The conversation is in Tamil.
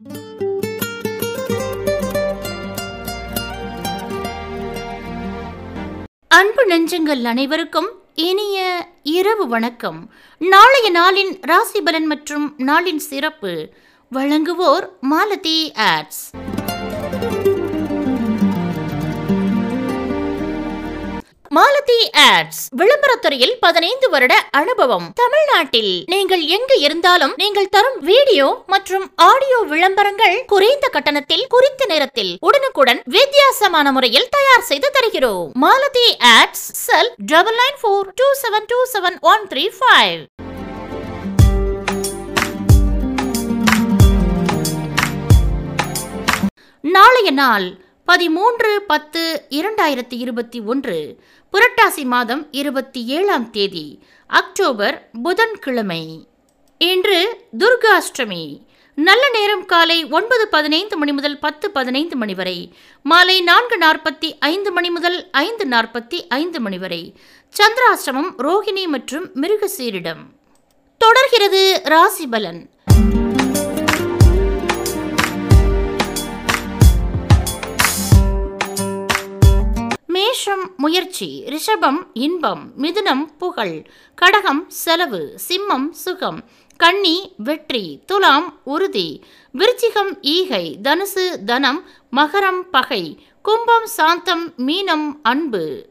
அன்பு நெஞ்சங்கள் அனைவருக்கும் இனிய இரவு வணக்கம். நாளைய நாளின் ராசி பலன் மற்றும் நாளின் சிறப்பு. வழங்குவோர் மாலதி ஆட்ஸ். ஆட்ஸ் விளம்பரத்துறையில் பதினைந்து வருட அனுபவம். தமிழ்நாட்டில் நீங்கள் எங்கு இருந்தாலும் நீங்கள் தரும் வீடியோ மற்றும் ஆடியோ விளம்பரங்கள் குறைந்த கட்டணத்தில் குறித்த நேரத்தில் உடனுக்குடன் வித்தியாசமான முறையில் தயார் செய்து தருகிறோம். Malathi ads cell double nine four two seven two seven one three five நாளைய நாள் பதிமூன்று பத்து இரண்டாயிரத்தி இருபத்தி ஒன்று புரட்டாசி மாதம் இருபத்தி ஏழாம் தேதி அக்டோபர் புதன்கிழமை. இன்று துர்காஷ்டமி நல்ல நேரம் காலை ஒன்பது பதினைந்து மணி முதல் பத்து பதினைந்து மணி வரை மாலை நான்கு நாற்பத்தி ஐந்து மணி முதல் ஐந்து நாற்பத்தி ஐந்து மணி வரை சந்திராஷ்டமம் ரோகிணி மற்றும் மிருகசீரிடம். தொடர்கிறது ராசிபலன் மேஷம் முயற்சி ரிஷபம் இன்பம் மிதுனம் புகழ் கடகம் செலவு சிம்மம் சுகம் கன்னி வெற்றி துலாம் உறுதி விருச்சிகம் ஈகை தனுசு தனம் மகரம் பகை கும்பம் சாந்தம் மீனம் அன்பு.